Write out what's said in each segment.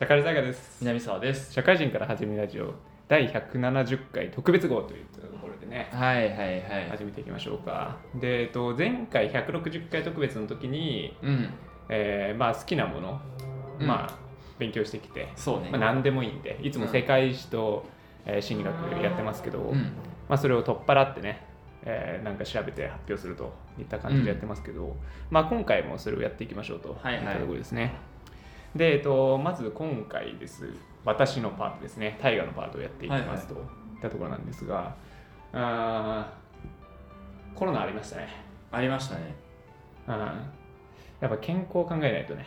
社会大学です。南沢です。社会人から始めるラジオ。第170回特別号というところでね。はいはいはい。始めていきましょうか。で、えっと、前回160回特別の時に、うん。えーまあ、好きなもの、うん。まあ、勉強してきて、そうね、まあ、何でもいいんでいつも世界史と、えー心理学やってますけど、うん。まあ、それを取っ払ってね、えーなんか調べて発表するといった感じでやってますけど、まあ、今回もそれをやっていきましょうといはいはいったところですね。で、えっと、まず今回です。私のパートですね。大河のパートをやっていきますといったところなんですが、あーコロナありましたね。ありましたねうんやっぱ健康を考えないとね。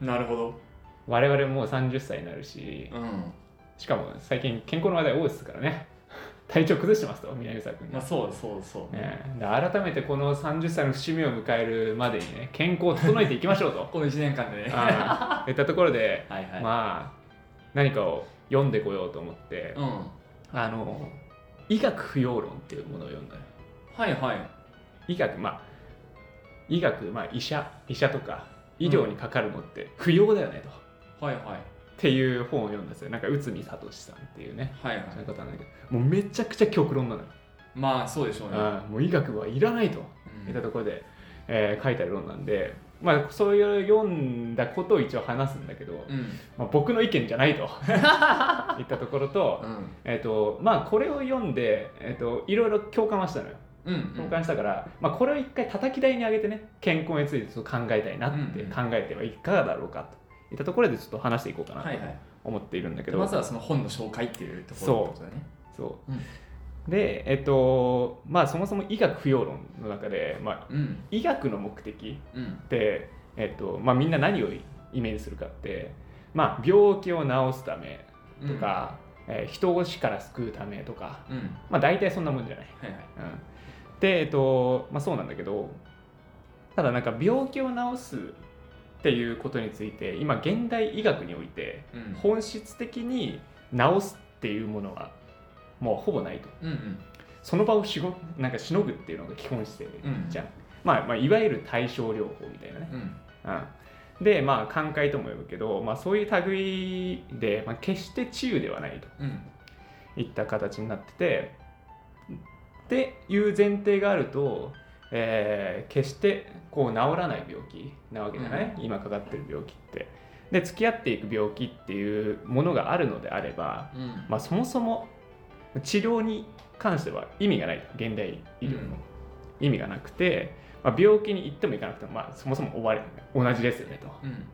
なるほど我々もう30歳になるし、うんしかも最近健康の話題多いですからね。体調崩してますと、南沢君が。まあ。そうそうそう、ね、で改めてこの30歳の節目を迎えるまでにね健康を整えていきましょうと。この1年間でね。あーいったところで、はいはい、まあ何かを読んでこようと思って、うん。あの医学不要論っていうものを読んだよ。はいはい。医学まあ医学、まあ、医者医者とか医療にかかるのって不要だよねと、っはいはいていう本を読んだんですよ。なんか内海聡さんっていうね。はいはい。そういう方なんだけどもうめちゃくちゃ極論なのよ、まあそうでしょうね。もう医学はいらないと。うん。いったところで、えー書いてある論なんで、まあ、そういう読んだことを一応話すんだけど、うん。まあ、僕の意見じゃないと。いったところと,、うん。えーとまあ、これを読んで、えー、といろいろ共感はしたのよ。うん共感したから、まあ、これを一回叩き台に上げてね健康について考えたいなってうん。考えてはいかがだろうかといったところでちょっと話していこうかなとはいはい。思っているんだけど、まずはその本の紹介っていうところってことだね。そう。うん。でえっ、とまあそもそも医学不要論の中で、まあ、うん。医学の目的うん。で、えっとまあ、みんな何をイメージするかって、まあ、病気を治すためとか、えー人を死から救うためとか、まあ、大体そんなもんじゃない。はいはい。うん、で、えっとまあ、そうなんだけどただなんか病気を治すっていうことについて今現代医学においてうん。本質的に治すっていうものはもうほぼないと。うんうん。その場をしごなんかしのぐっていうのが基本姿勢うん。じゃん、まあ、まあいわゆる対症療法みたいなね、うん。うん、でまあ寛解とも呼ぶけど、まあ、そういう類で、まあ、決して治癒ではないとうん。いった形になっててっていう前提があると、えー決してこう治らない病気なわけじゃない、今かかってる病気って。で付き合っていく病気っていうものがあるのであれば、うん。まあ、そもそも治療に関しては意味がない。と現代医療の意味がなくて、まあ、病気に行っても行かなくても、まあ、そもそも終わり同じですよねと。うん。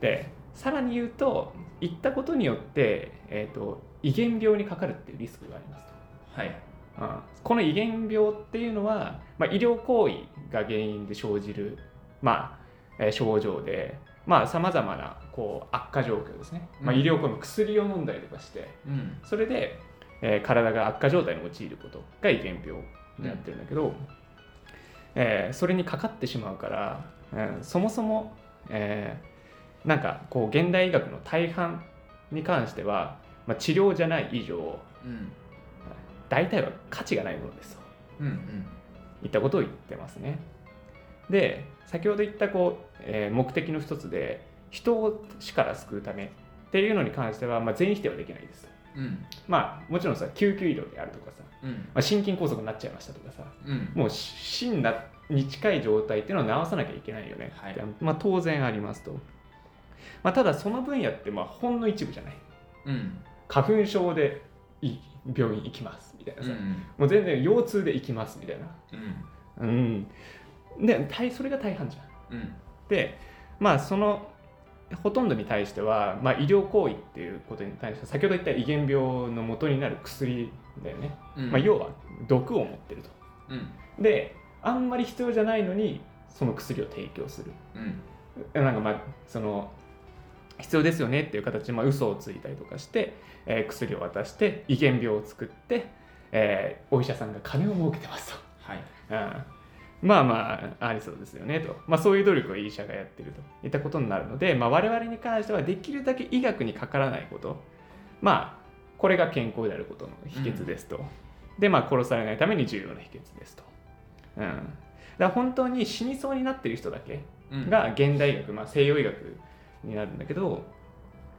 でさらに言うと行ったことによって、えー、と遺伝病にかかるっていうリスクがありますと、はいうん。この遺伝病っていうのは、まあ、医療行為が原因で生じる、まあえー症状でさまざ、まなこう悪化状況ですね、まあ、うん。医療行為の薬を飲んだりとかしてうん。それで、えー体が悪化状態に陥ることが遺伝病になってるんだけど、えーそれにかかってしまうから、うんそもそも、えーなんかこう現代医学の大半に関しては、まあ、治療じゃない以上うん大体は価値がないものですと。うんうん。いったことを言ってますね。で先ほど言ったこう、えー目的の一つで人を死から救うためっていうのに関しては、まあ、全否定はできないです。と。うん。まあもちろんさ救急医療であるとかさ、うん。まあ、心筋梗塞になっちゃいましたとかさうん。もう死んだに近い状態っていうのを治さなきゃいけないよねはい。まあ、当然ありますと、まあ、ただその分野ってまあほんの一部じゃない。うん。花粉症でい病院行きますみたいなさ、うん。もう全然腰痛で行きますみたいな。うん。うんで大それが大半じゃん。うん。でまあそのほとんどに対しては、まあ、医療行為っていうことに対して先ほど言った遺伝病の元になる薬だよね、うん。まあ、要は毒を持ってると。うん。であんまり必要じゃないのにその薬を提供する。うん。なんかまあその必要ですよねっていう形で、まあ、嘘をついたりとかして、えー薬を渡して遺伝病を作って、えーお医者さんが金を儲けてますと。はい。うん。まあまあありそうですよねと、まあ、そういう努力を医者がやってると。いったことになるので、まあ、我々に関してはできるだけ医学にかからないこと。まあこれが健康であることの秘訣ですと、でまあ殺されないために重要な秘訣ですと、うん、だから本当に死にそうになってる人だけうん。が現代医学、まあ、西洋医学になるんだけど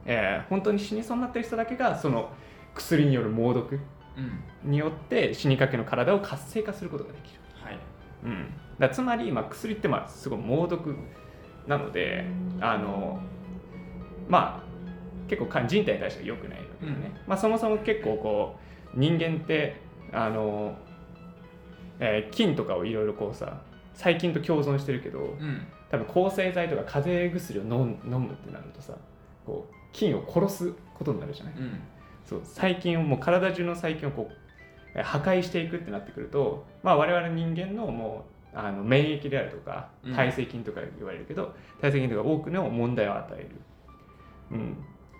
えー本当に死にそうになってる人だけがその薬による猛毒うん。によって死にかけの体を活性化することができる、はい。うん、だつまり、まあ、薬ってまあすごい猛毒なのであのまあ結構か人体に対しては良くないわけだよね、まあ、そもそも結構こう人間ってあの、えー菌とかをいろいろこうさ細菌と共存してるけどうん多分抗生剤とか風邪薬を飲むってなるとさこう菌を殺すことになるじゃない？うん。そう細菌をもう体中の細菌をこうえー破壊していくってなってくると、まあ、我々人間のもうあの免疫であるとかうん。耐性菌とか言われるけど、耐性菌とか多くの問題を与える、うん、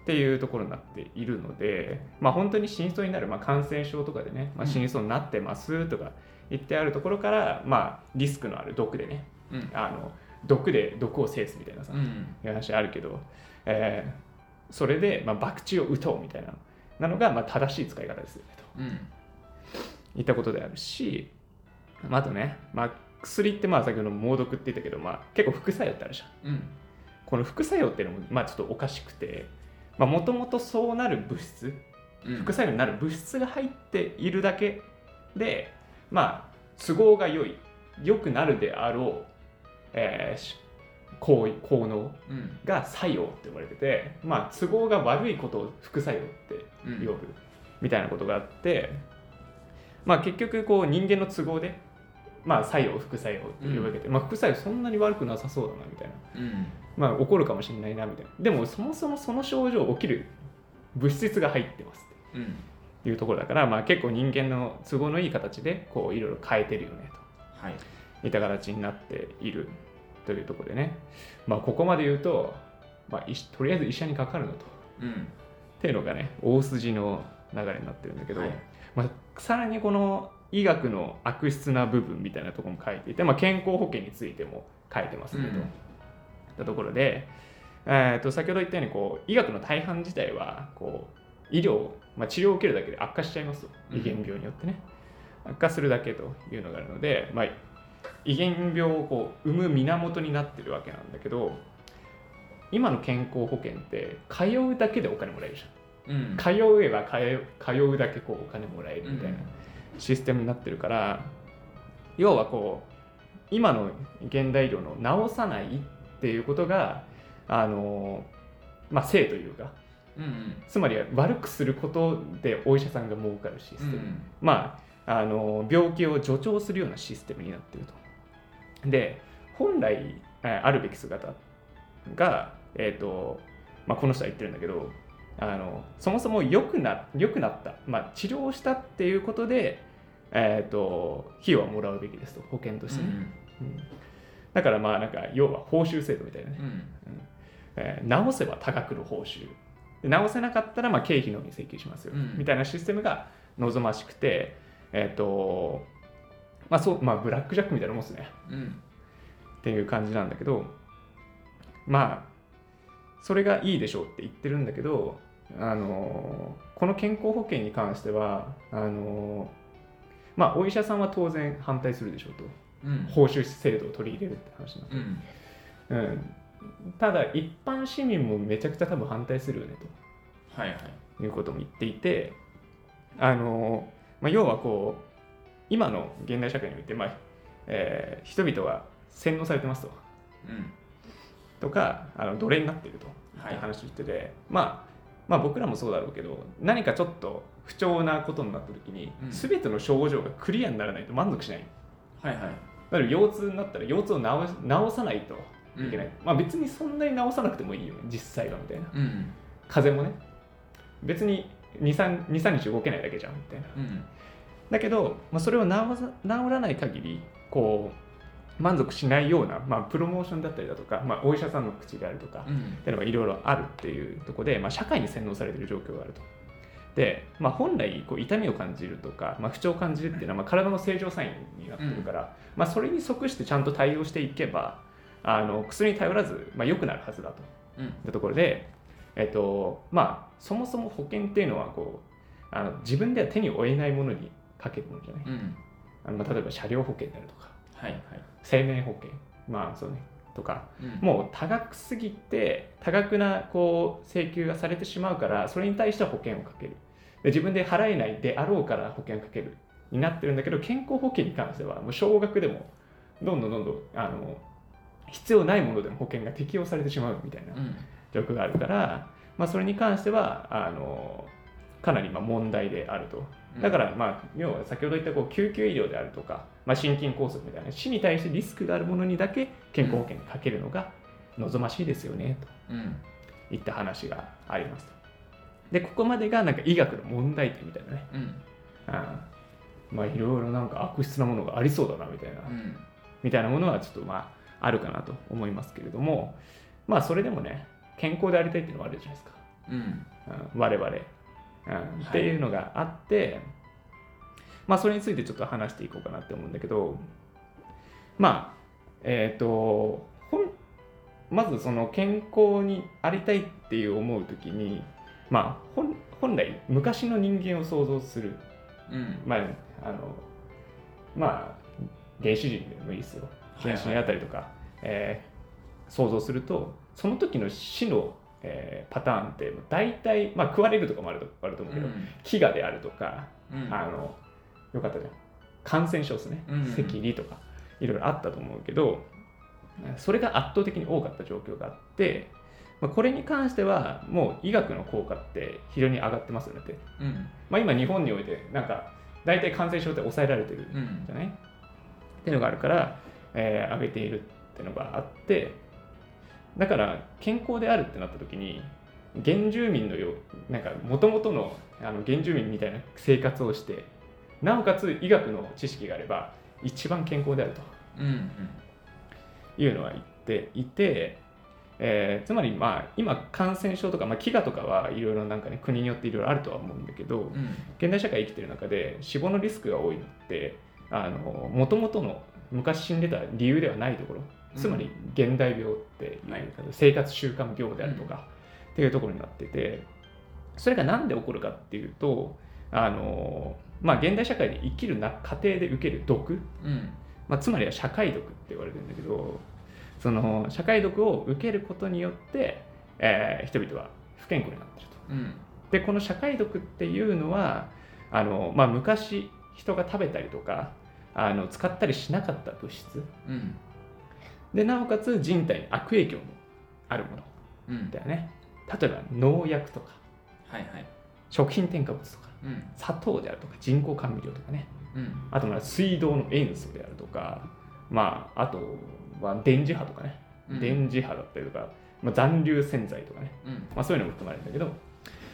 っていうところになっているので、まあ、本当に死にそうになる、まあ、感染症とかでね、まあ、うん。死にそうになってますとか言ってあるところから、まあ、リスクのある毒でねうん。あの毒で毒を制すみたいなさ、うん。いう話あるけど、えーそれで、まあ、博打を打とうみたいななのが、まあ、正しい使い方ですよねと。うん。いったことであるし、まあ、あとね、まあ、薬ってまあ先ほど猛毒って言ったけど、まあ、結構副作用ってあるじゃん。うん。この副作用っていうのも、まあ、ちょっとおかしくてもともとそうなる物質うん。副作用になる物質が入っているだけでまあ都合が良い良くなるであろう、えーし行為効能うんが作用って呼ばれてて、まあ、都合が悪いことを副作用ってうん呼ぶみたいなことがあって、まあ、結局こう人間の都合で、まあ、作用副作用って呼ばれて、まあ、副作用そんなに悪くなさそうだなみたいな、うん。まあ、起こるかもしれないなみたいな。でもそもそもその症状起きる物質が入ってます。うん。っていうところだから、まあ、結構人間の都合のいい形でこういろいろ変えてるよねはいといった形になっているというところでね、まあ、ここまで言うと、まあ、とりあえず医者にかかるのと。うん。っていうのがね大筋の流れになってるんだけど、はい。まあ、さらにこの医学の悪質な部分みたいなところも書いていて、まあ、健康保険についても書いてますねと。うん。ところで、えー、と先ほど言ったようにこう医学の大半自体はこう医療、まあ、治療を受けるだけで悪化しちゃいます遺伝病によってね、悪化するだけというのがあるので、まあ、遺伝病をこう生む源になってるわけなんだけど今の健康保険って通うだけでお金もらえるじゃん。うん。通えば通うだけこうお金もらえるみたいなシステムになってるから、要はこう今の現代医療の治さないっていうことがあのまあ正というかうんうん。つまりは悪くすることでお医者さんが儲かるシステム、うん。まああの病気を助長するようなシステムになってると。で本来えーあるべき姿が、えーとまあ、この人は言ってるんだけどあのそもそも良くな良くなった、まあ、治療したっていうことで、えー、と費用はもらうべきですと保険としてね、うん。だからまあなんか要は報酬制度みたいなね、うん。えー治せば多額の報酬。で治せなかったらまあ経費のみ請求しますよ、うん。みたいなシステムが望ましくてえっ、とまあそうまあブラックジャックみたいなもんですね。うん。っていう感じなんだけどまあそれがいいでしょうって言ってるんだけどあのこの健康保険に関してはあのまあお医者さんは当然反対するでしょうと。うん。報酬制度を取り入れるって話になって。うん。うん、ただ一般市民もめちゃくちゃ多分反対するよねはいはい。ということも言っていてあの、まあ、要はこう今の現代社会において、まあえー人々は洗脳されてますと。うん。とかあの奴隷になっているとはい。いう話をしてて、まあ、まあ僕らもそうだろうけど何かちょっと不調なことになった時に、うん。全ての症状がクリアにならないと満足しない。はいはい。だから腰痛になったら腰痛を治治さないといけない、まあ別にそんなに治さなくてもいいよね実際はみたいな。うん。風邪もね。別に23 23日動けないだけじゃんみたいなうんだけど、まあ、それを治らない限りこう満足しないような、まあ、プロモーションだったりだとか、まあ、お医者さんの口であるとか、うんっていうのがいろいろあるっていうところで、まあ、社会に洗脳されている状況があると。で、まあ、本来こう痛みを感じるとか、まあ、不調を感じるっていうのは、まあ、体の正常サインになってるから、まあ、それに即してちゃんと対応していけばあの薬に頼らず、まあ、良くなるはずだと。うんところで、えっとまあ、そもそも保険っていうのはこうあの自分では手に負えないものにかけるものじゃない、うん。あのまあ、例えば車両保険であるとか。はいはい。生命保険。まあそうね。とか。うん。もう多額すぎて多額なこう請求がされてしまうからそれに対しては保険をかける。で自分で払えないであろうから保険をかける。になってるんだけど健康保険に関してはもう少額でもどんどんどんどんあの必要ないものでも保険が適用されてしまうみたいな。うん状況があるから、まあ、それに関してはあのかなりまあ問題であると。だから、まあ、要は先ほど言ったこう救急医療であるとか、まあ、心筋梗塞みたいな死に対してリスクがあるものにだけ健康保険にかけるのが望ましいですよねとうん。いった話がありますと。でここまでがなんか医学の問題点みたいなね、うん。まあいろいろなんか悪質なものがありそうだなみたいな、うん。みたいなものはちょっとまああるかなと思いますけれどもまあそれでもね健康でありたいっていうのはあるじゃないですか。うん。うん我々、うん。っていうのがあって、まあそれについてちょっと話していこうかなって思うんだけどまあえっ、とほんまずその健康にありたいっていう思う時にまあ本本来昔の人間を想像する。うん。まああのまあ原始人でもいいですよ。原始人あたりとか、えー想像するとその時の死の、えーパターンって大体、まあ、食われるとかもあるとあると思うけど、飢餓であるとか、うん。あのよかったじゃん。感染症ですね、うん。赤痢とかいろいろあったと思うけどそれが圧倒的に多かった状況があって、まあ、これに関してはもう医学の効果って非常に上がってますよねって、うん。まあ、今日本においてなんか大体感染症って抑えられてるうんじゃない？っていうのがあるから、えー上げているっていうのがあってだから健康であるってなった時に原住民のようなんか元々のあの原住民みたいな生活をしてなおかつ医学の知識があれば一番健康であると。うんいうのは言っていて、えーつまりまあ今感染症とか、まあ、飢餓とかはいろいろなんかね国によっていろいろあるとは思うんだけど、うん。現代社会生きてる中で死亡のリスクが多いのってもともとの昔死んでた理由ではないところつまり現代病っていう、はい。生活習慣病であるとか、っていうところになっててそれが何で起こるかっていうとあの、まあ、現代社会で生きるな過程で受ける毒、うん。まあ、つまりは社会毒って言われてるんだけどその社会毒を受けることによって、えー人々は不健康になってると。うん。でこの社会毒っていうのはあの、まあ、昔人が食べたりとかあの使ったりしなかった物質うんでなおかつ人体に悪影響のあるものうん。だよね。例えば農薬とかはいはい。食品添加物とかうん。砂糖であるとか人工甘味料とかね。うん。あとまあ水道の塩素であるとかまああとは電磁波とかね、うん。電磁波だったりとか、まあ、残留洗剤とかね。うん。まあ、そういうのも含まれるんだけど、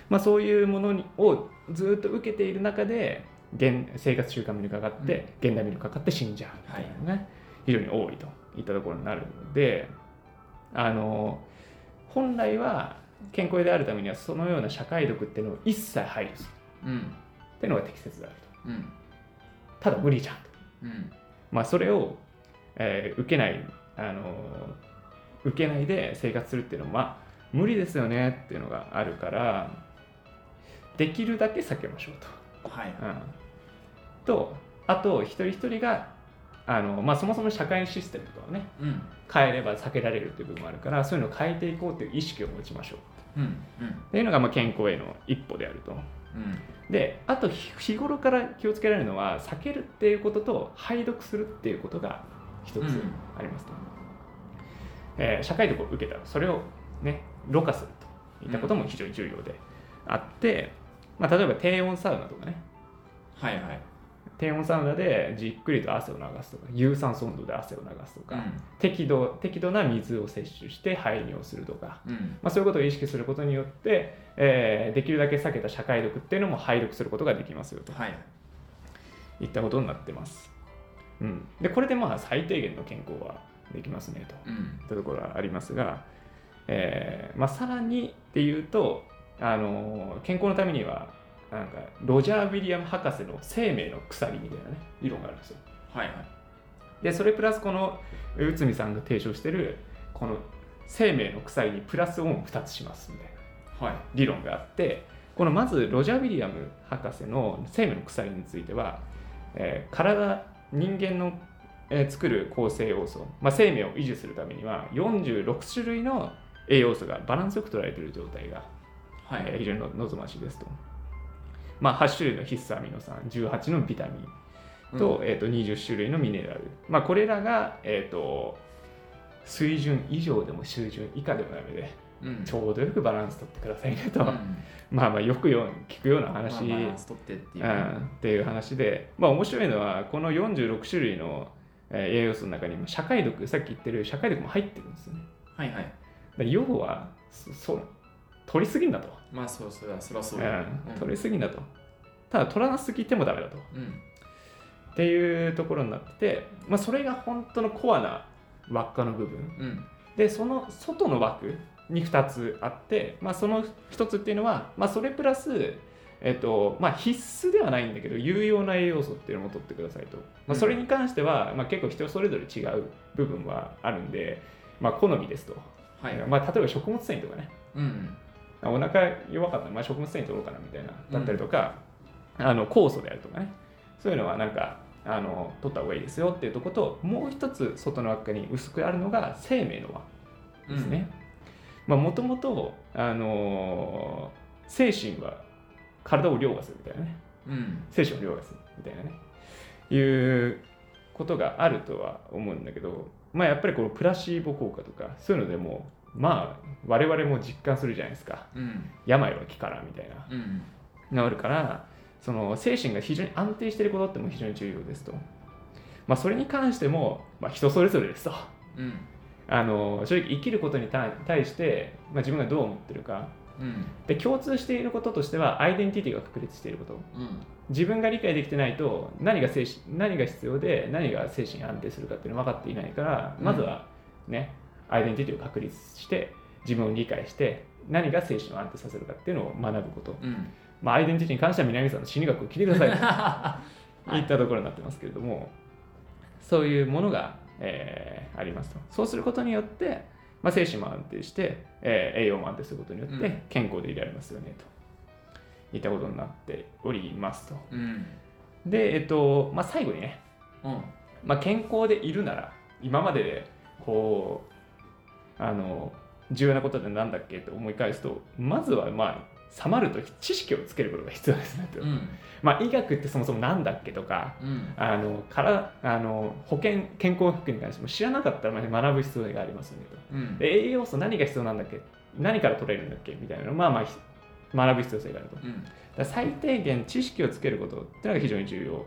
まあ、そういうものにをずっと受けている中で現生活習慣病にかかって、現代病にかかって死んじゃうみたいなのが、ね非常に多いといったところになるのであの本来は健康であるためにはそのような社会毒っていうのを一切排除する。うん。っていうのが適切であるとうんただ無理じゃんと、うん。まあ、それを、えー受けないあの受けないで生活するっていうのは、まあ、無理ですよね。っていうのがあるからできるだけ避けましょうはい。と。うん、とあと一人一人があの、まあ、そもそも社会システムとかをねうん。変えれば避けられるっていう部分もあるからそういうのを変えていこうという意識を持ちましょう。うんっていうのがまあ健康への一歩であると。うん。であと日日頃から気をつけられるのは避けるっていうことと拝読するっていうことが一つうんありますと、えー社会読を受けたらそれをねろ過するといったことも非常に重要であって、まあ、例えば低温サウナとかね。はいはい低温サウナでじっくりと汗を流すとか有酸素運動で汗を流すとか、う適度適度な水を摂取して排尿するとか、んうん。まあ、そういうことを意識することによって、えーできるだけ避けた社会読っていうのも拝読することができますよと。はい。いったことになってます。うん、でこれでまあ最低限の健康はできますねと。うん。いったところはありますが、えーまあ、さらにっていうと、あの健康のためにはなんかロジャー・ウィリアム博士の生命の鎖みたいなね理論があるんですよ。はいはいでそれプラスこの内海さんが提唱してるこの生命の鎖にプラスオンを2つしますみたいなはい理論があってこのまずロジャー・ウィリアム博士の生命の鎖については、えー体人間のえー作る構成要素、まあ、生命を維持するためには46種類の栄養素がバランスよく取られている状態が、はい。えー非常にの望ましいですと。まあ、8種類の必須アミノ酸、18のビタミンと,、えー、と20種類のミネラル、まあ、これらが、えー、と水準以上でも水準以下でもダメでうん。ちょうどよくバランス取ってくださいねと、うん。まあまあよくよ聞くような話、まあバランス取ってっていううね。ん。っていう話で、まあ面白いのはこの46種類のえー栄養素の中にも社会毒さっき言ってる社会毒も入ってるんですよね。はいはい。要はそ取りすぎんだと、まあそうそれはそりゃそううだ。ん、取りすぎんだとただ取らなすぎてもダメだとうん。っていうところになってて、まあ、それが本当のコアな輪っかの部分うん。でその外の枠に2つあって、まあ、その1つっていうのは、まあ、それプラス、えっとまあ、必須ではないんだけど有用な栄養素っていうのも取ってくださいと、まあ、それに関しては、まあ、結構人それぞれ違う部分はあるんで、まあ、好みですと、はい。まあ、例えば食物繊維とかねうん。お腹弱かったら、まあ、食物繊維取ろうかなみたいなだったりとか、あの酵素であるとかね。そういうのはなんかあの取った方がいいですよっていうとこともう一つ外の輪っかに薄くあるのが生命の輪ですね。もともと、あのー精神は体を凌駕するみたいなね。うん。精神を凌駕するみたいなね。いうことがあるとは思うんだけどまあやっぱりこのプラシーボ効果とかそういうのでもまあ我々も実感するじゃないですかうん。病は気からみたいなうん。のがあるからその精神が非常に安定していることっても非常に重要ですと。まあ、それに関しても、まあ、人それぞれですと。うん。あの正直生きることに対対して、まあ、自分がどう思ってるかうん。で共通していることとしてはアイデンティティが確立していることうん。自分が理解できてないと何が精神何が必要で何が精神が安定するかっていうのが分かっていないからまずはね、アイデンティティを確立して自分を理解して何が精神を安定させるかっていうのを学ぶことうん。まあ、アイデンティティに関しては南さんの心理学を聞いてくださいと はいいったところになってますけれども、そういうものが、えーありますと。そうすることによって、まあ、精神も安定して、えー栄養も安定することによってうん健康でいられますよねといったことになっておりますと。うん。で、えっとまあ、最後にね、うん。まあ、健康でいるなら今まででこうあの重要なことって何だっけって思い返すとまずはまあさまると知識をつけることが必要ですねと。うん。まあ、医学ってそもそも何だっけとかうん。あのからあの保険健康福祉に関しても知らなかったらまあ学ぶ必要がありますよねと。うん。で栄養素何が必要なんだっけ何から取れるんだっけみたいなのをまあまあひ学ぶ必要性があると。だ最低限知識をつけることっていうのが非常に重要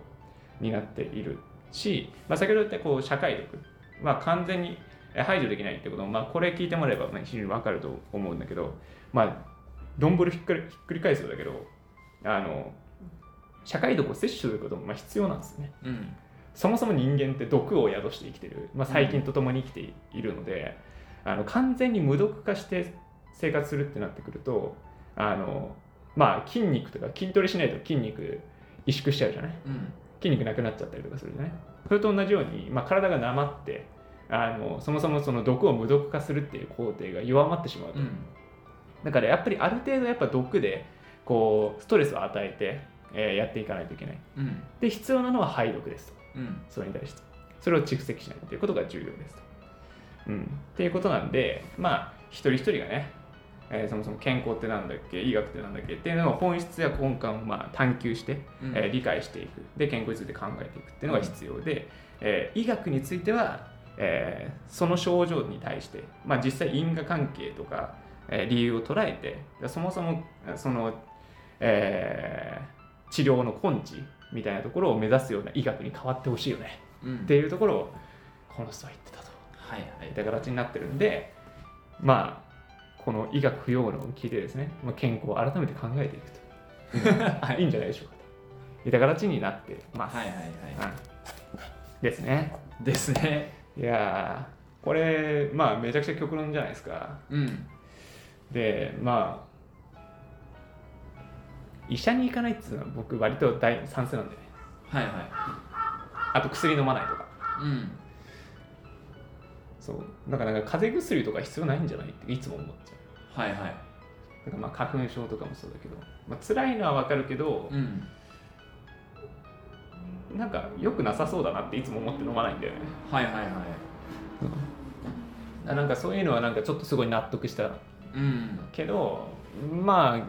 になっているし、まあ、先ほど言ったこう社会力、まあ、完全にえ排除できないってことも、まあ、これ聞いてもらえばまあ非常に分かると思うんだけど、まあ、丼ひっくりひっくり返すようだけどあの社会毒を摂取することもまあ必要なんですよね。うん。そもそも人間って毒を宿して生きてる、まあ、細菌と共に生きているので、あの完全に無毒化して生活するってなってくるとあの、まあ、筋肉とか筋トレしないと筋肉萎縮しちゃうじゃない？うん。筋肉なくなっちゃったりとかするじゃない？それと同じように、まあ、体がなまってあのそもそもその毒を無毒化するっていう工程が弱まってしまうと、うん。だからやっぱりある程度やっぱ毒でこうストレスを与えて、えーやっていかないといけないうん。で必要なのは排毒ですとうん。それに対してそれを蓄積しないということが重要ですと。うん、っていうことなんでまあ一人一人がね、えーそもそも健康ってなんだっけ医学ってなんだっけっていうのを本質や根幹をまあ探求して、うんえー理解していくで健康について考えていくっていうのが必要で、えー医学については、えーその症状に対して、まあ、実際因果関係とか、えー理由を捉えてそもそもその、えー治療の根治みたいなところを目指すような医学に変わってほしいよねうん。っていうところをこの人は言ってたとはいはいいっ。た形になってるんでまあこの医学不要論を聞いてですね、まあ、健康を改めて考えていくと、い、いんじゃないでしょうかといった形になってます、はいはいはうんですねい。ですね。いやーこれまあめちゃくちゃ極論じゃないですかうん。でまあ医者に行かないっていうのは僕割と大賛成なんでねはいはあと薬飲まないとかい。うん。そうだからなんか風邪薬とか必要ないんじゃない？っていつも思っちゃうはいはい。なんかまあ花粉症とかもそうだけど、まあ辛いのはわかるけど、うん。なんか良くなさそうだなっていつも思って飲まないんだよね。はいはいはい。あなんかそういうのはなんかちょっとすごい納得した。うん。けどまあ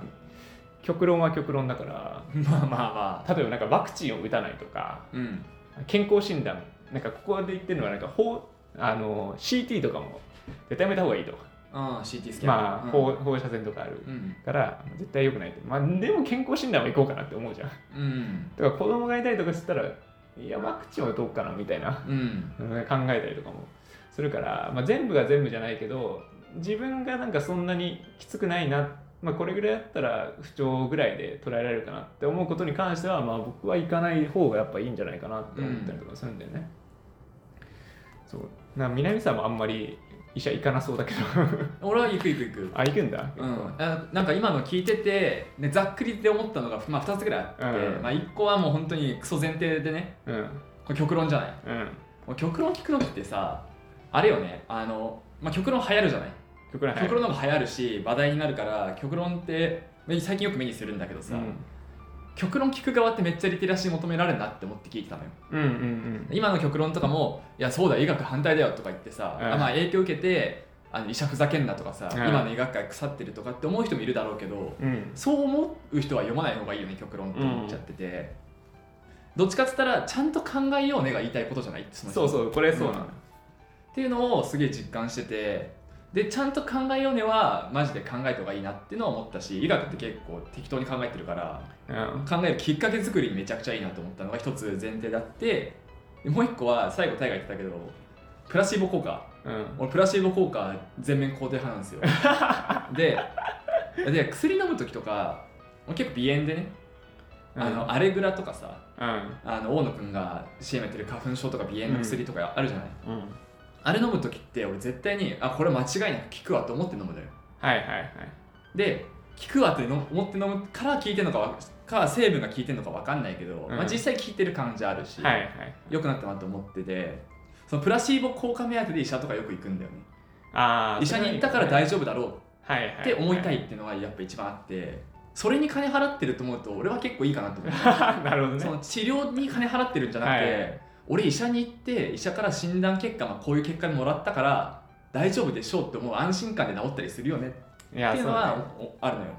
極論は極論だから。まあまあまあ。例えばなんかワクチンを打たないとかうん。健康診断なんかここで言ってるのはなんか放あの CT とかも絶対やめた方がいいとああ CT スキャンまあ、うん放放射線とかあるうんから絶対良くないってまあでも健康診断は行こうかなって思うじゃん。うん。だから子供がいたりとかしたらいやワクチンを打とうかなみたいな。うん。うん考えたりとかもするから、まあ、全部が全部じゃないけど自分がなんかそんなにきつくないな、まあ、これぐらいだったら不調ぐらいで捉えられるかなって思うことに関しては、まあ、僕は行かない方がやっぱいいんじゃないかなって思ったりとかするんだよね。そう。な南さんもあんまり医者行かなそうだけど。俺は行く行く行く。あ行くんだ、うん、あなんか今の聞いてて、ね、ざっくりで思ったのが、まあ、2つぐらいあって、うん。まあ、1個はもう本当にクソ前提でねうん。これ極論じゃない。うん。もう極論聞くのってさあれよね。あの、まあ、極論流行るじゃない。極論極論の方が流行るし話題になるから極論って最近よく目にするんだけどさ、うん極論聞く側ってめっちゃリテラシー求められるなって思って聞いてたのよ。うんうん今の極論とかも「いやそうだ医学反対だよ」とか言ってさ、うん。あまあ影響受けてあの医者ふざけんなとかさ、うん。今の医学界腐ってるとかって思う人もいるだろうけどうん。うんそう思う人は読まない方がいいよね極論って思っちゃってて、どっちかっつったらちゃんと考えようねが言いたいことじゃない？っての人そうそうこれそうなの、っていうのをすげえ実感しててでちゃんと考えようねはマジで考えた方がいいなっていうのは思ったし医学って結構適当に考えてるからうん。考えるきっかけ作りにめちゃくちゃいいなと思ったのが一つ前提であってでもう一個は最後大河言ってたけどプラシーボ効果。うん。俺プラシーボ効果全面肯定派なんですよ。でで薬飲む時とか俺結構鼻炎でねあのアレグラとかさうん。あの大野くんが CM やってる花粉症とか鼻炎の薬とかあるじゃない、うんあれ飲む時って俺絶対にあこれ間違いなく効くわと思って飲むのよ。はいはいはい。で効くわっての思って飲むから効いてるのかわか成分が効いてるのか分かんないけど、ん。まあ、実際効いてる感じあるし、はいはい。良くなったなと思っててそのプラシーボ効果目当てで医者とかよく行くんだよね。ああ医者に行ったから大丈夫だろうって思いたいっていうのがやっぱ一番あってそれに金払ってると思うと俺は結構いいかなと思って なるほどね。その治療に金払ってるんじゃなくて、はい俺医者に行って医者から診断結果、まあ、こういう結果でもらったから大丈夫でしょうって思う安心感で治ったりするよね。いやっていうのはあるのよ。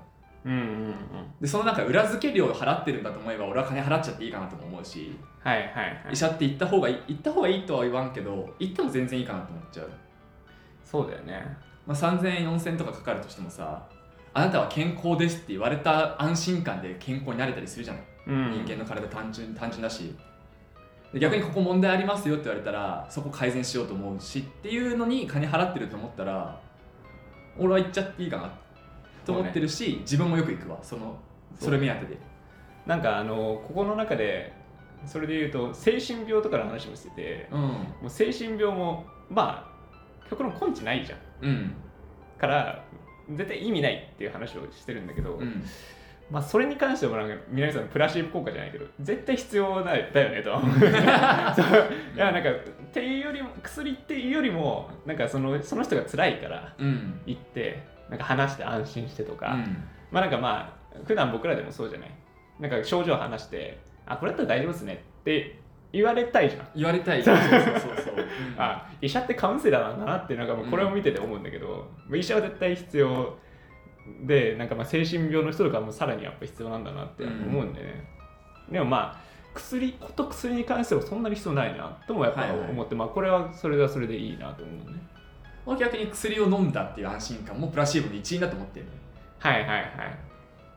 うんうんうん。でそのなんか裏付け料を払ってるんだと思えば俺は金払っちゃっていいかなとも思うし、はいはいはい。医者って行った方がいい行った方がいいとは言わんけど行っても全然いいかなと思っちゃう、そうだよね。まあ、3000円4000円とかかかるとしてもさあなたは健康ですって言われた安心感で健康になれたりするじゃない、うん。人間の体単純単純だし。で逆にここ問題ありますよって言われたらそこ改善しようと思うしっていうのに金払ってると思ったら俺は行っちゃっていいかなと思ってるし、自分もよく行くわそのそれ目当てで。なんかあのここの中でそれで言うと精神病とかの話もしててうん。もう精神病もまあ極論根治ないじゃん。うん。から絶対意味ないっていう話をしてるんだけど、うんまあそれに関してもなんか皆さんプラシーボ効果じゃないけど絶対必要だだよねと。は思うそう。いやなんかっていうよりも薬っていうよりもなんかそのその人が辛いからうん。行ってなんか話して安心してとか、うん。まあなんかまあ普段僕らでもそうじゃない？なんか症状を話してあこれだったら大丈夫ですねって言われたいじゃん。言われたい。そう。そうそう あ医者ってカウンセラーなんだなってなんかもうこれを見てて思うんだけど、医者は絶対必要でなんかまあ精神病の人とかもさらにやっぱ必要なんだなって思うんでね、でもまあ薬こと薬に関してはそんなに必要ないなともやっぱはいはい。思って、まあこれはそれはそれでいいなと思うね。俺逆に薬を飲んだっていう安心感もプラシーボの一因だと思ってるのよ。はいはいはい。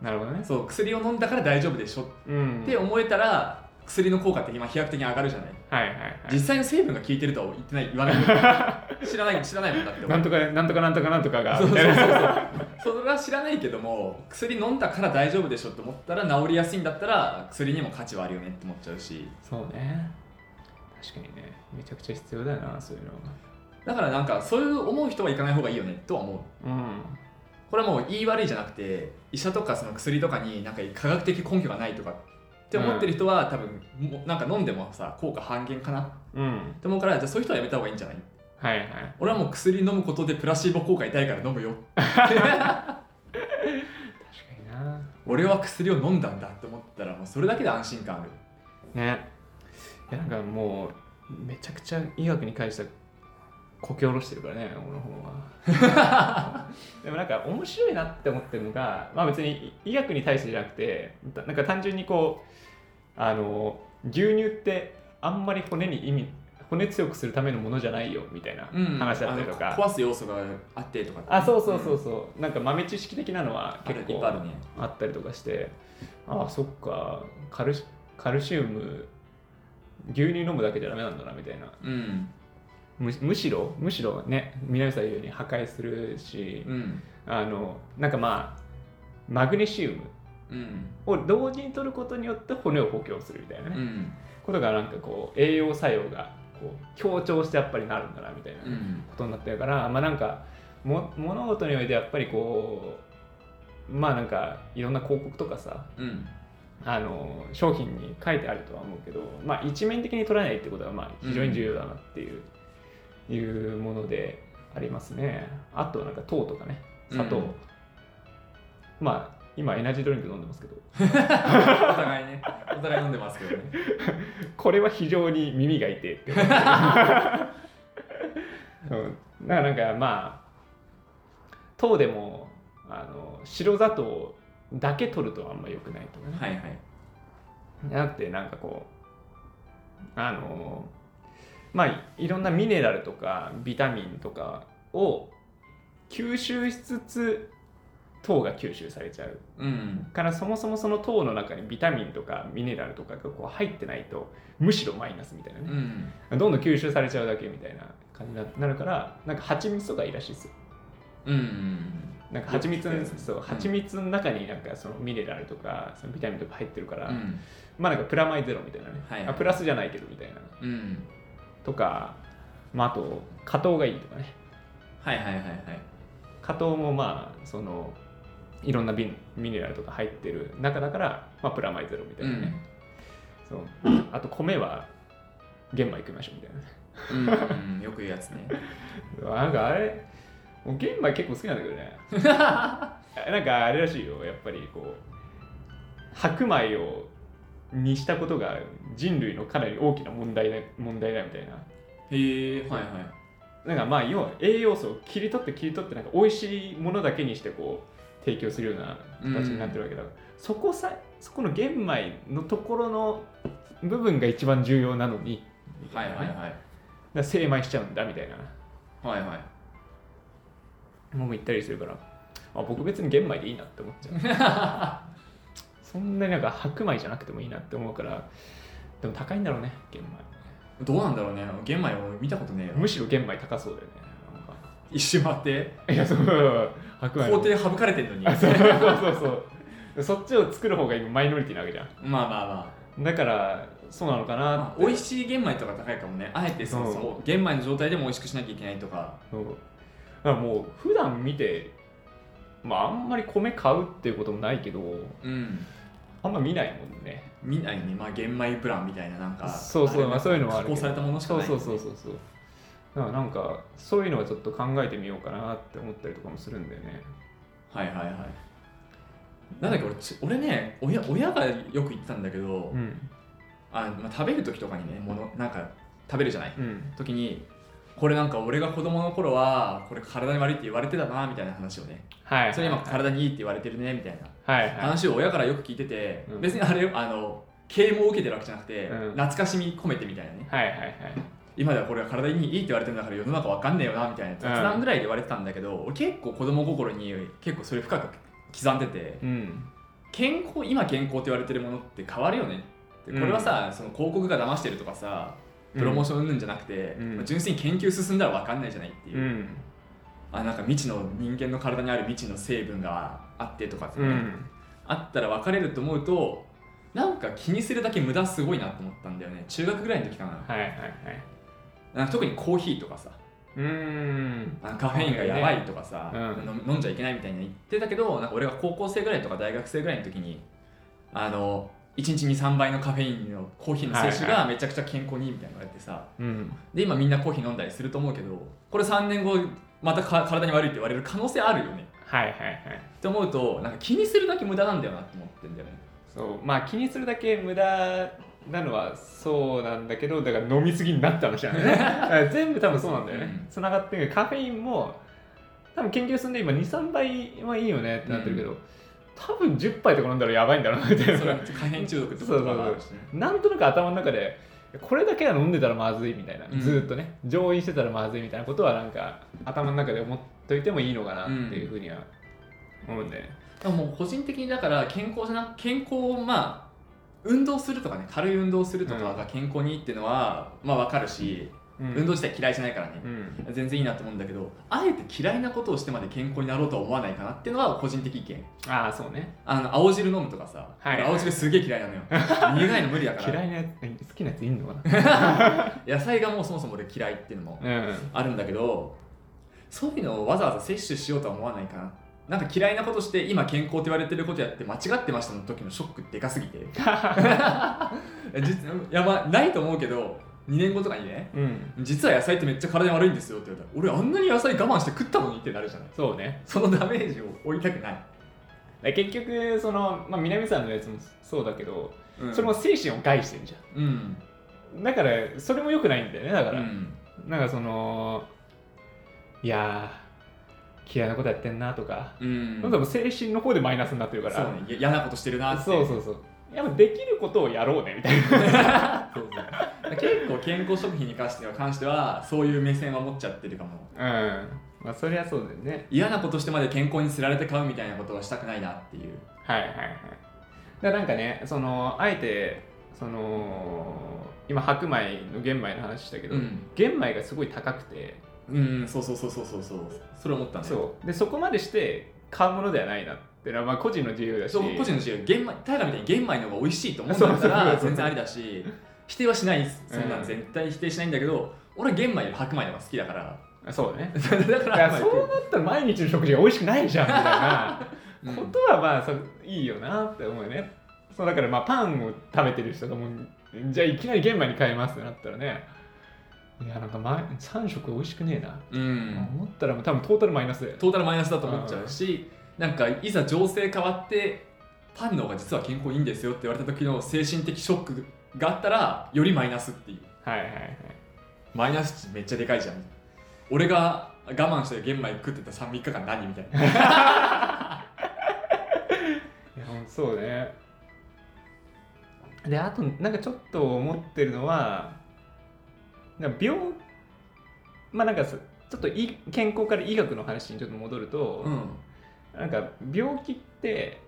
なるほどね。そう薬を飲んだから大丈夫でしょうん。って思えたら薬の効果って今飛躍的に上がるじゃない？はいはいはい。実際の成分が効いてるとは言ってない言わない。知らない知らないもんだって。なんとかなんとかなんとかなんとかがそうそうそうそう。それは知らないけども薬飲んだから大丈夫でしょって思ったら治りやすいんだったら薬にも価値はあるよねって思っちゃうし。そうね。確かにね。めちゃくちゃ必要だよなそういうのがだからなんかそういう思う人は行かない方がいいよねとは思う。うん。これはもう言い悪いじゃなくて医者とかその薬とかになんか科学的根拠がないとかって思ってる人は、多分もうなんか飲んでもさ効果半減かな。っうん。て思うからじゃあそういう人はやめた方がいいんじゃない？はいはい。俺はもう薬飲むことでプラシーボ効果痛いから飲むよ。確かにな。俺は薬を飲んだんだって思ったらもうそれだけで安心感ある。ね。やなんかもうめちゃくちゃ医学に関してはこけ下ろしてるからね俺の方は。でもなんか面白いなって思ってるのがまあ別に医学に対してじゃなくてたなんか単純にこうあの牛乳ってあんまり骨に意味骨強くするためのものじゃないよみたいな話だったりとか、あの壊す要素があってとかあそうそうそうそう、なんか豆知識的なのは結構あったりとかして。ああそっか。カルシカルシウム牛乳飲むだけじゃダメなんだなみたいな。うんむむしろむしろね南さん言うように破壊するし、うん。あのなんかまあマグネシウムうん。を同時に取ることによって骨を補強するみたいなね、うん。ことがなんかこう栄養作用がこう強調してやっぱりなるんだなみたいなうん。ことになってるから、まあなんかも物事においてやっぱりこうまあなんかいろんな広告とかさうん。あの商品に書いてあるとは思うけど、まあ、一面的に取らないってことはまあ非常に重要だなっていう,、いうものでありますね。あとなんか糖とかね。砂糖、うんまあ今エナジードリンク飲んでますけど。お互いね。お互い飲んでますけどね。これは非常に耳が痛いって。うん。だからなんかまあ糖でもあの白砂糖だけ取るとあんま良くないとかね。はいはい。じゃなくてなんかこうあのまあいいろんなミネラルとかビタミンとかを吸収しつつ糖が吸収されちゃう。うん。からそもそもその糖の中にビタミンとかミネラルとかがこう入ってないとむしろマイナスみたいなうね、ん。どんどん吸収されちゃうだけみたいな感じになるからなんか蜂蜜とかいいらしいですよ。うん。なんか蜂蜜そう蜂蜜の中になんかそのミネラルとかそのビタミンとか入ってるから、うん。まあなんかプラマイゼロみたいなね、はいはい。あプラスじゃないけどみたいな。うんとか、まあ、あと果糖がいいとかね。はいはいはいはい。果糖もまあそのいろんなビンミネラルとか入ってる中だから、まあ、プラマイゼロみたいなね、そう。あと米は玄米食いましょうみたいなうん。よく言うやつね。なんかあれもう玄米結構好きなんだけどね。なんかあれらしいよ。やっぱりこう白米をにしたことが人類のかなり大きな問題だ問題だみたいな。へえはいはい。なんかまあ要は栄養素を切り取って切り取ってなんか美味しいものだけにしてこう提供するような形になってるわけだ。から、そこさそこの玄米のところの部分が一番重要なのに。はいはいはい。ら精米しちゃうんだみたいな。はいはい。のも言ったりするからあ僕別に玄米でいいなって思っちゃう そんなになんか白米じゃなくてもいいなって思うからでも高いんだろうね玄どうなんだろうね。玄米を見たことねえよ。米むしろ玄米高そうだよね。なんか一周回って。いやそう。白米の。工程省かれてんのに。あそうそうそうそう。そっちを作る方が今マイノリティなわけじゃん。まあまあまあ。だからそうなのかなって。まあ美味しい玄米とか高いかもね。あえてそうう。んそう玄米の状態でも美味しくしなきゃいけないとか。そう。だからもう普段見てまああんまり米買うっていうこともないけどうんあんま見ないもんね。見ないね。まあ玄米プランみたいななんかそうそうまあそういうのはあるされたものしかない。そうそうそうそう。そうだからなんかそういうのはちょっと考えてみようかなって思ったりとかもするんだよね。はいはいはい。なんだっけ俺ち俺ね親親がよく言ってたんだけど、うん。あまあ、食べる時とかにねものなんか食べるじゃない？うん。時にこれなんか俺が子供の頃はこれ体に悪いって言われてたなみたいな話をね。はい。それ今体にいいって言われてるねみたいな。はいはい。話を親からよく聞いてて、うん。別にあれあの啓蒙を受けてるわけじゃなくて、うん。懐かしみ込めてみたいなね。はいはいはい。今ではこれが体にいいって言われてるんだから世の中わかんねえよなみたいな雑談ぐらいで言われてたんだけど、俺結構子供心に結構それ深く刻んでてうん。健康今健康って言われてるものって変わるよねって。これはさ、その広告が騙してるとかさプロモーションうんじゃなくて、うん。まあ純粋に研究進んだら分かんないじゃないっていう、うん。あなんか未知の人間の体にある未知の成分があってとかってね、うん。あったら分かれると思うとなんか気にするだけ無駄すごいなと思ったんだよね。中学ぐらいの時かな。はいはいはい。なんか特にコーヒーとかさ。うーんカフェインがやばいとかさ、うん。飲飲んじゃいけないみたいな言ってたけどなんか俺が高校生ぐらいとか大学生ぐらいの時にあの1日23倍のカフェインのコーヒーの摂取がめちゃくちゃ健康にいいみたいな言われてさ。うん。で今みんなコーヒー飲んだりすると思うけどこれ3年後またか体に悪いって言われる可能性あるよね。はいはいはい。って思うとなんか気にするだけ無駄なんだよなって思ってんだよね。そう。まあ気にするだけ無駄なのはそうなんだけどだから飲みすぎになった話なんだよね。全部多分そうなんだよね。うん。つながってる。カフェインも多分研究進んで今23杯はいいよねってなってるけど、多分10杯とか飲んだらやばいんだろうなみたいな。それは可変中毒ってことがあるしねなんとなく頭の中でこれだけは飲んでたらまずいみたいな、うん。ずーっとね。上飲してたらまずいみたいなことはなんか頭の中で思っといてもいいのかなっていうふうには思うんで、ね。でももう個人的にだから健康じゃな健康をまあ運動するとかね。軽い運動するとかが健康にいいっていうのは、まあわかるし、うん運動自体嫌いじゃないからね、うん。全然いいなと思うんだけどあえて嫌いなことをしてまで健康になろうとは思わないかなっていうのは個人的意見。ああそうね。あの青汁飲むとかさ、はい俺青汁すげえ嫌いなのよ。苦いの無理だから。嫌いなやつ好きなやついんのかな？野菜がもうそもそも俺嫌いっていうのもうん。あるんだけどそういうのをわざわざ摂取しようとは思わないかな。なんか嫌いなことして今健康って言われてることやって間違ってましたの時のショックでかすぎて。実やばないと思うけど2年後とかにねうん。実は野菜ってめっちゃ体に悪いんですよって言われたら俺あんなに野菜我慢して食ったのにってなるじゃない。そうね。そのダメージを負いたくない、で結局その、まあ、南さんのやつもそうだけど、うん。それも精神を害してるじうん。ゃん。だからそれも良くないんだよねだから、うん。なんかそのいやー嫌いなことやってんなとか、うん。精神の方でマイナスになってるから。そうね。や嫌なことしてるなって。そうそうそうやっぱできることをやろうねみたいな。そうそう。結構健康食品に関しては関してはそういう目線は持っちゃってるかも。うん。まあそりゃそうだよね。嫌なことしてまで健康につられて買うみたいなことはしたくないなっていう。はいはいはい。だからなんかねそのあえてその今白米の玄米の話したけど、うん。玄米がすごい高くて。うんそうそうそうそうそうそう。それ思ったね。そう。でそこまでして買うものではないなっていうのはまあ個人の自由だし。そう個人の自由。玄米平みたいに玄米の方が美味しいと思うんだったら全然ありだし否定はしないです。そんなうんん絶対否定しないんだけど、俺は玄米より白米の方が好きだから。あそうね。だ かだかららそうなったら毎日の食事が美味しくないじゃんみたいな。うん。ことはまあそういいよなって思うよね。そうだからまあパンを食べてる人がもうじゃあいきなり玄米に変えますってなったらね。いやなんか前3食美味しくねえな、うん。思ったらもう多分トータルマイナスでトータルマイナスだと思っちゃうし、なんかいざ情勢変わってパンの方が実は健康いいんですよって言われた時の精神的ショックがあったらよりマイナスっていう。はいはいはい。マイナス値めっちゃでかいじゃん。俺が我慢して玄米食ってた3日間何みたいな。そうね。であとなんかちょっと思ってるのはなんか病まあなんかそちょっとい健康から医学の話にちょっと戻ると、うんなんか病気って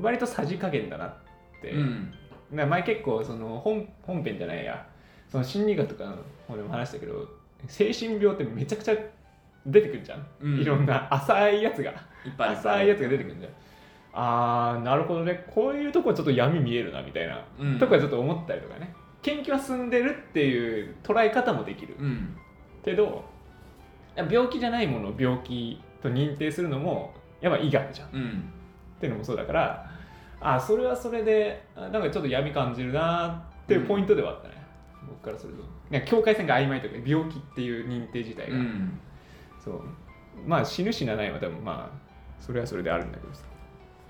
割とさじ加減だなって、うん。な前結構その本本編じゃないや。その心理学とかの方でも話したけど精神病ってめちゃくちゃ出てくるじゃん、うん。いろんな浅いやつが。いっぱいある。浅いやつが出てくるんだよあーなるほどね。こういうとこはちょっと闇見えるなみたいな、うん。とかちょっと思ったりとかね。研究は進んでるっていう捉え方もできる。うん。けど病気じゃないものを病気と認定するのもやっぱ医学じゃん。っうん。ていうのもそうだからあそれはそれであなんかちょっと闇感じるなっていうポイントではあったね、僕からすると。なんか境界線が曖昧というか病気っていう認定自体が、うん。そう。まあ死ぬ死なないは多分まあそれはそれであるんだけどさ。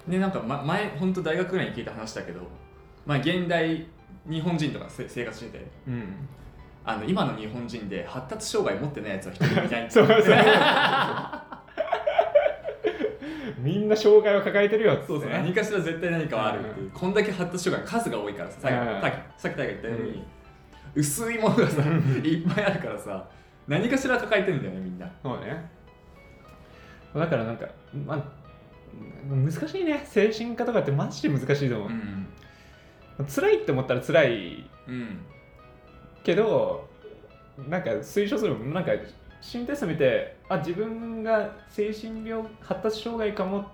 ねなんか、ま、前本当大学ぐらいに聞いた話だけど、まあ、現代日本人とかせ生活しててうん。あの今の日本人で発達障害持ってないやつは一人もいない そうそうそうみんな障害を抱えてるよってそうそう。ね何かしら絶対何かはあるっていう、こんだけ発達障害の数が多いからさささっき大が言ったように、薄いものがさいっぱいあるからさ何かしら抱えてるんだよねみんな。そうね。だからなんかまあ難しいね。精神科とかってマジで難しいと思う、ん。辛いって思ったら辛いうん。けどなんか推奨するなんか心テスト見てあ自分が精神病発達障害かも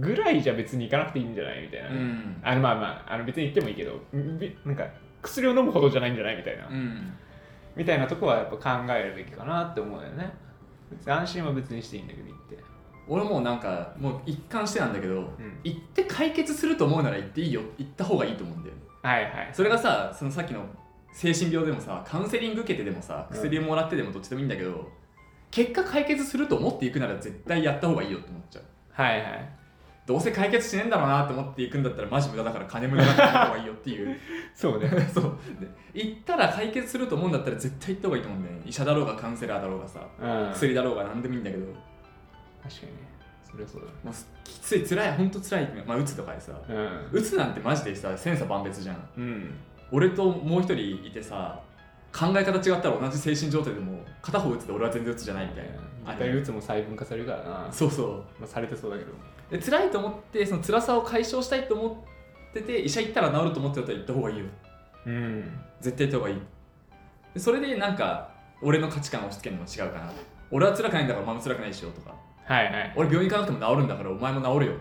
ぐらいじゃ別に行かなくていいんじゃないみたいな。ね、うん。あのまあまああの別に言ってもいいけどびなんか薬を飲むほどじゃないんじゃないみたいな、うん。みたいなとこはやっぱ考えるべきかなって思うよね。安心は別にしていいんだけど言って。俺もうなんかもう一貫してなんだけど、ん。行って解決すると思うなら行っていいよ。行った方がいいと思うんだよね。はいはい。それがさそのさっきの精神病でもさカウンセリング受けてでもさうん。薬をもらってでもどっちでもいいんだけど、結果解決すると思っていくなら絶対やった方がいいよって思っちゃう。はいはい。どうせ解決しねえんだろうなと思って行くんだったらマジ無駄だから金無駄だから行った方がいいよっていう。そうね。そう。で行ったら解決すると思うんだったら絶対行った方がいいと思うんだよね。医者だろうがカウンセラーだろうがさうん。薬だろうが何でもいいんだけど。も確かにね。それはそうだね。うきつい辛い本当辛い。まあうつとかでさうつなんてマジでさ千差万別じゃんうん。うん俺ともう一人いてさ考え方違ったら同じ精神状態でも片方うつで俺は全然うつじゃないみたいな。あ絶対うつも細分化されるからな。そうそう。まあ、されてそうだけど。で辛いと思ってその辛さを解消したいと思ってて医者行ったら治ると思ってたら行った方がいいよ。うん。絶対行った方がいい。でそれでなんか俺の価値観を押し付けるのも違うかな。俺は辛くないんだからお前も辛くないしよとか。はいはい、俺病院行かなくても治るんだからお前も治るよ、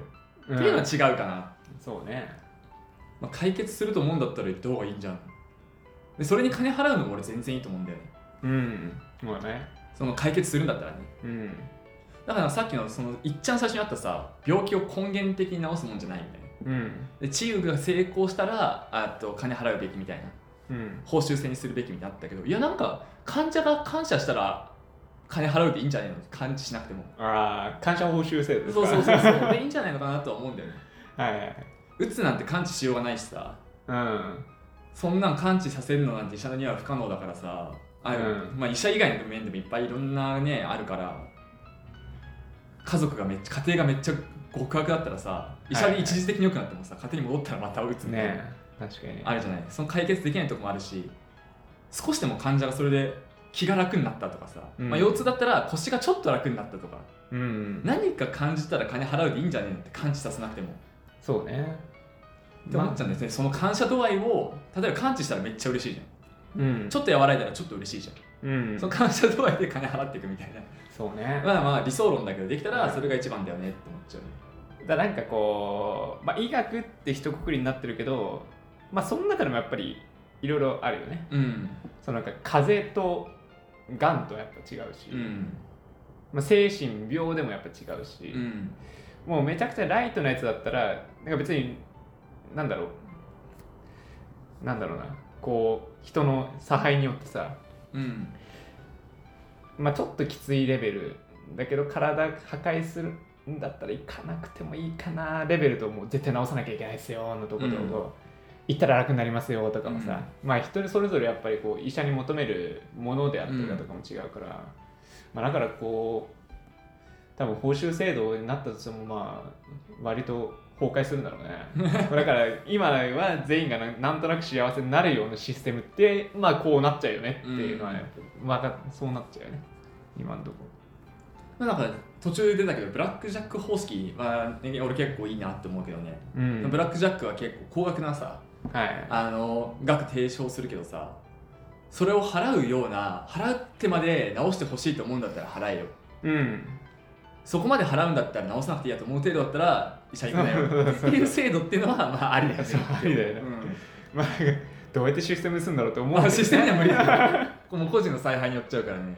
っていうのは違うかな、そうねまあ、解決すると思うんだったら行った方がいいんじゃん。でそれに金払うのも俺全然いいと思うんだよね。うん。そうだね。その解決するんだったらね。うん。だからさっきのそのいっちゃん最初にあったさ病気を根源的に治すもんじゃないみたいな。うん。でチームが成功したらあと金払うべきみたいな。うん。報酬制にするべきみたいなったけどいやなんか患者が感謝したら金払うでいいんじゃないの？感知しなくても。ああ感謝報酬制度ですか。そうそうそうそう。でいいんじゃないのかなとは思うんだよね。はいはいはいうつなんて感知しようがないしさ。うんそんなん感知させるのなんて医者には不可能だからさ。あ、うん。まあ、医者以外の面でもいっぱいいろんなねあるから。家族がめっちゃ家庭がめっちゃ極悪だったらさ医者で一時的に良くなってもさ家庭に戻ったらまた打つねえ確かに。あるじゃない。その解決できないとこもあるし少しでも患者がそれで気が楽になったとかさ、うん。まあ、腰痛だったら腰がちょっと楽になったとか。うん。何か感じたら金払うでいいんじゃねえのって感知させなくてもそうね。って思っちゃうんですね、その感謝度合いを例えば感知したらめっちゃ嬉しいじゃん。うん。ちょっと和らいだらちょっと嬉しいじゃん、うん。その感謝度合いで金払っていくみたいな。そうね。まあまあ理想論だけどできたうん。らそれが一番だよねって思っちゃう。ねだからなんかこう、まあ、医学って一括りになってるけど、まあ、その中でもやっぱりいろいろあるよね。うん。そのなんか風邪とがんとやっぱ違うし、うん。まあ、精神病でもやっぱ違うし、うんもうめちゃくちゃライトなやつだったらなんか別になんだろう。なんだろうな。こう人の差配によってさ、うん。まあ、ちょっときついレベルだけど体破壊するんだったら行かなくてもいいかなレベルともう絶対直さなきゃいけないですよのところと、うん。行ったら楽になりますよとかもさ、まあ一人それぞれやっぱりこう医者に求めるものであったりだとかも違うから、まあだからこう多分報酬制度になったとしてもまあ割と崩壊するんだろうね。だから今は全員がななんとなく幸せになるようなシステムってまあこうなっちゃうよねっていうのはね、まあそうなっちゃうよね。今のとこ。まあなんか途中で出たけどブラックジャック方式は、ね、俺結構いいなって思うけどね、ろ、うん。ブラックジャックは結構高額なさはい。あの額提唱するけどさそれを払うような払ってまで直してほしいと思うんだったら払えよ。うんそこまで払うんだったら直さなくていいやと思う程度だったら医者行くなよ。っていう制度っていうのはまあありだよね。ありだよね。うん。まあどうやってシステムにするんだろうと思うんまあだけどシステムには無理だ。よこれもう個人の采配によっちゃうからね。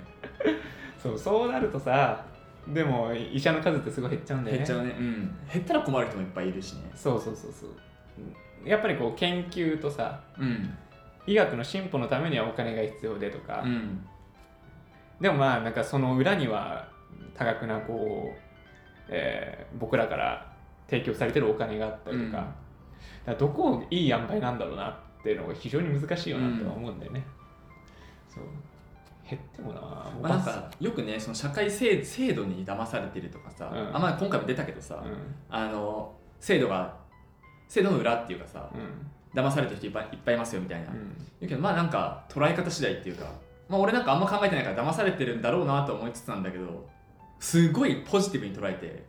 そうそうなるとさでも医者の数ってすごい減っちゃうんだよね。減っちゃうね。うん。減ったら困る人もいっぱいいるしね。そうそうそうそう。やっぱりこう研究とさうん。医学の進歩のためにはお金が必要でとか、うん。でもまあなんかその裏には多額なこう、えー僕らから提供されてるお金があったりとか,、うん。だからどこをいい塩梅なんだろうなっていうのが非常に難しいよなとは思うんだよね、そう。減ってもな。まあ、なんかよくねその社会制制度に騙されてるとかさ、うん。あまあ今回も出たけどさ、うん。あの制度が制度の裏っていうかさうん。騙されてる人いっぱいいっぱいいますよみたいな、うん。言うけどまあなんか捉え方次第っていうかまあ俺なんかあんま考えてないから騙されてるんだろうなと思いつつなんだけどすごいポジティブに捉えて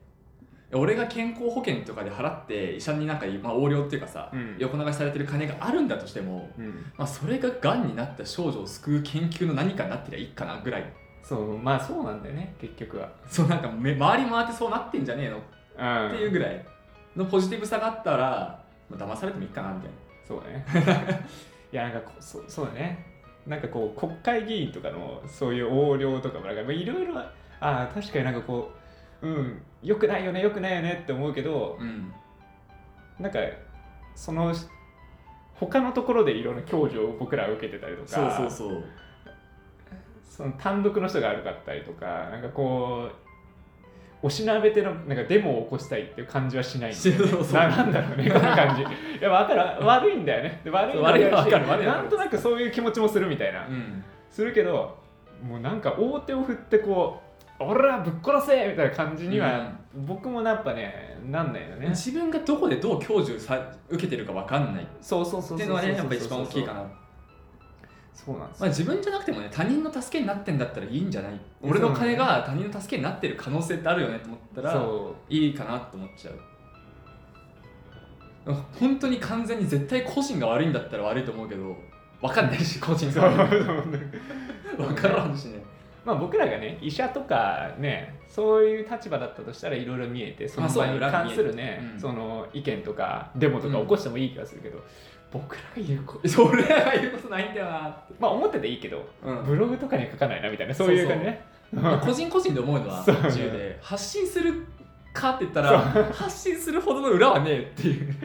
俺が健康保険とかで払って医者になんか、まあ、横領っていうかさ、うん。横流しされてる金があるんだとしても、うん。まあ、それががんになった少女を救う研究の何かになってりゃいいかなぐらい。そうまあそうなんだよね結局は、そうなんかめ回り回ってそうなってんじゃねえの？うん、っていうぐらいのポジティブさがあったら、まあ、騙されてもいいかなみたいな。そうね。いやなんかそそうだね。なんかこう国会議員とかのそういう横領とかもなんかまあいろいろああ確かになんかこううんよくないよねよくないよねって思うけどうん。なんかその他のところでいろんな享受を僕らは受けてたりとかそうそうそう。その単独の人が悪かったりとかなんかこうおしなべてのなんかデモを起こしたいっていう感じはしない。んだよねそうそう。ななんだろうねこの感じ。いや分かる悪いんだよね。で悪いんだ悪いのはし分かる悪いのは分かる。なんとなくそういう気持ちもするみたいな、うん。するけどもうなんか大手を振ってこう俺らぶっ殺せみたいな感じには、僕もやっぱねなんないよね。自分がどこでどう享受さ受けてるか分かんない。っそうそうそうそうていうのはねやっぱ一番大きいかな。そうなんですまあ、自分じゃなくてもね他人の助けになってんだったらいいんじゃない。俺の金が他人の助けになってる可能性ってあるよねと思ったらそいいかなと思っちゃう。本当に完全に絶対個人が悪いんだったら悪いと思うけど分かんないし個人がそう。分からんしねまあ僕らがね医者とかねそういう立場だったとしたらいろいろ見えてその場に関するねその意見とかデモとか起こしてもいい気がするけど、僕らが言うこと それは言うことないんだよなって、まあ思ってていいけどうん。ブログとかには書かないなみたいなそういう感じね。まあ 個人個人で思うのはで。発信するかって言ったら発信するほどの裏はねえっていう。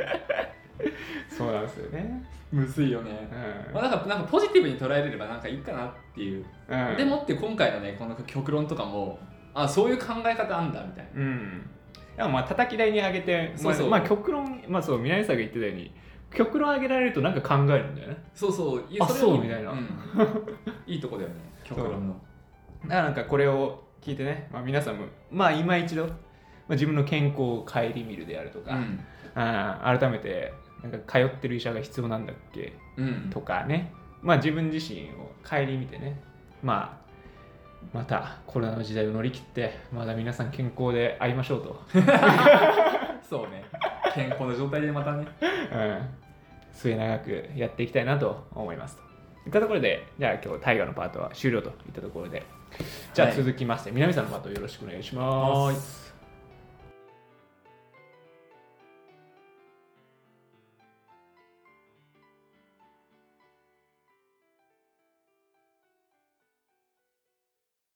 そうなんですよねむずいよね、うん。まあ、なんかなんかポジティブに捉えれればなんかいいかなっていう、うん。でもって今回のねこの極論とかもあそういう考え方あんだみたいな。うん。まあ叩き台に上げてそうそう。まあ、まあ極論まあそう南さんが言ってたように極論上げられるとなんか考えるんだよね。そうそう。いやあれそうみたいな。ん。いいとこだよね極論の。だからなんかこれを聞いてね、まあ、皆さんもまあ今一度、まあ、自分の健康を顧みるであるとか、うん。あー改めてなんか通ってる医者が必要なんだっけ？うん。とかね、まあ、自分自身を顧みてね、まあ、またコロナの時代を乗り切ってまだ皆さん健康で会いましょうと、そうね。健康な状態でまたね。うん、末永くやっていきたいなと思いますと。いったところで、じゃあ今日大河のパートは終了といったところで、じゃあはい。続きまして、南さんのパートよろしくお願いします。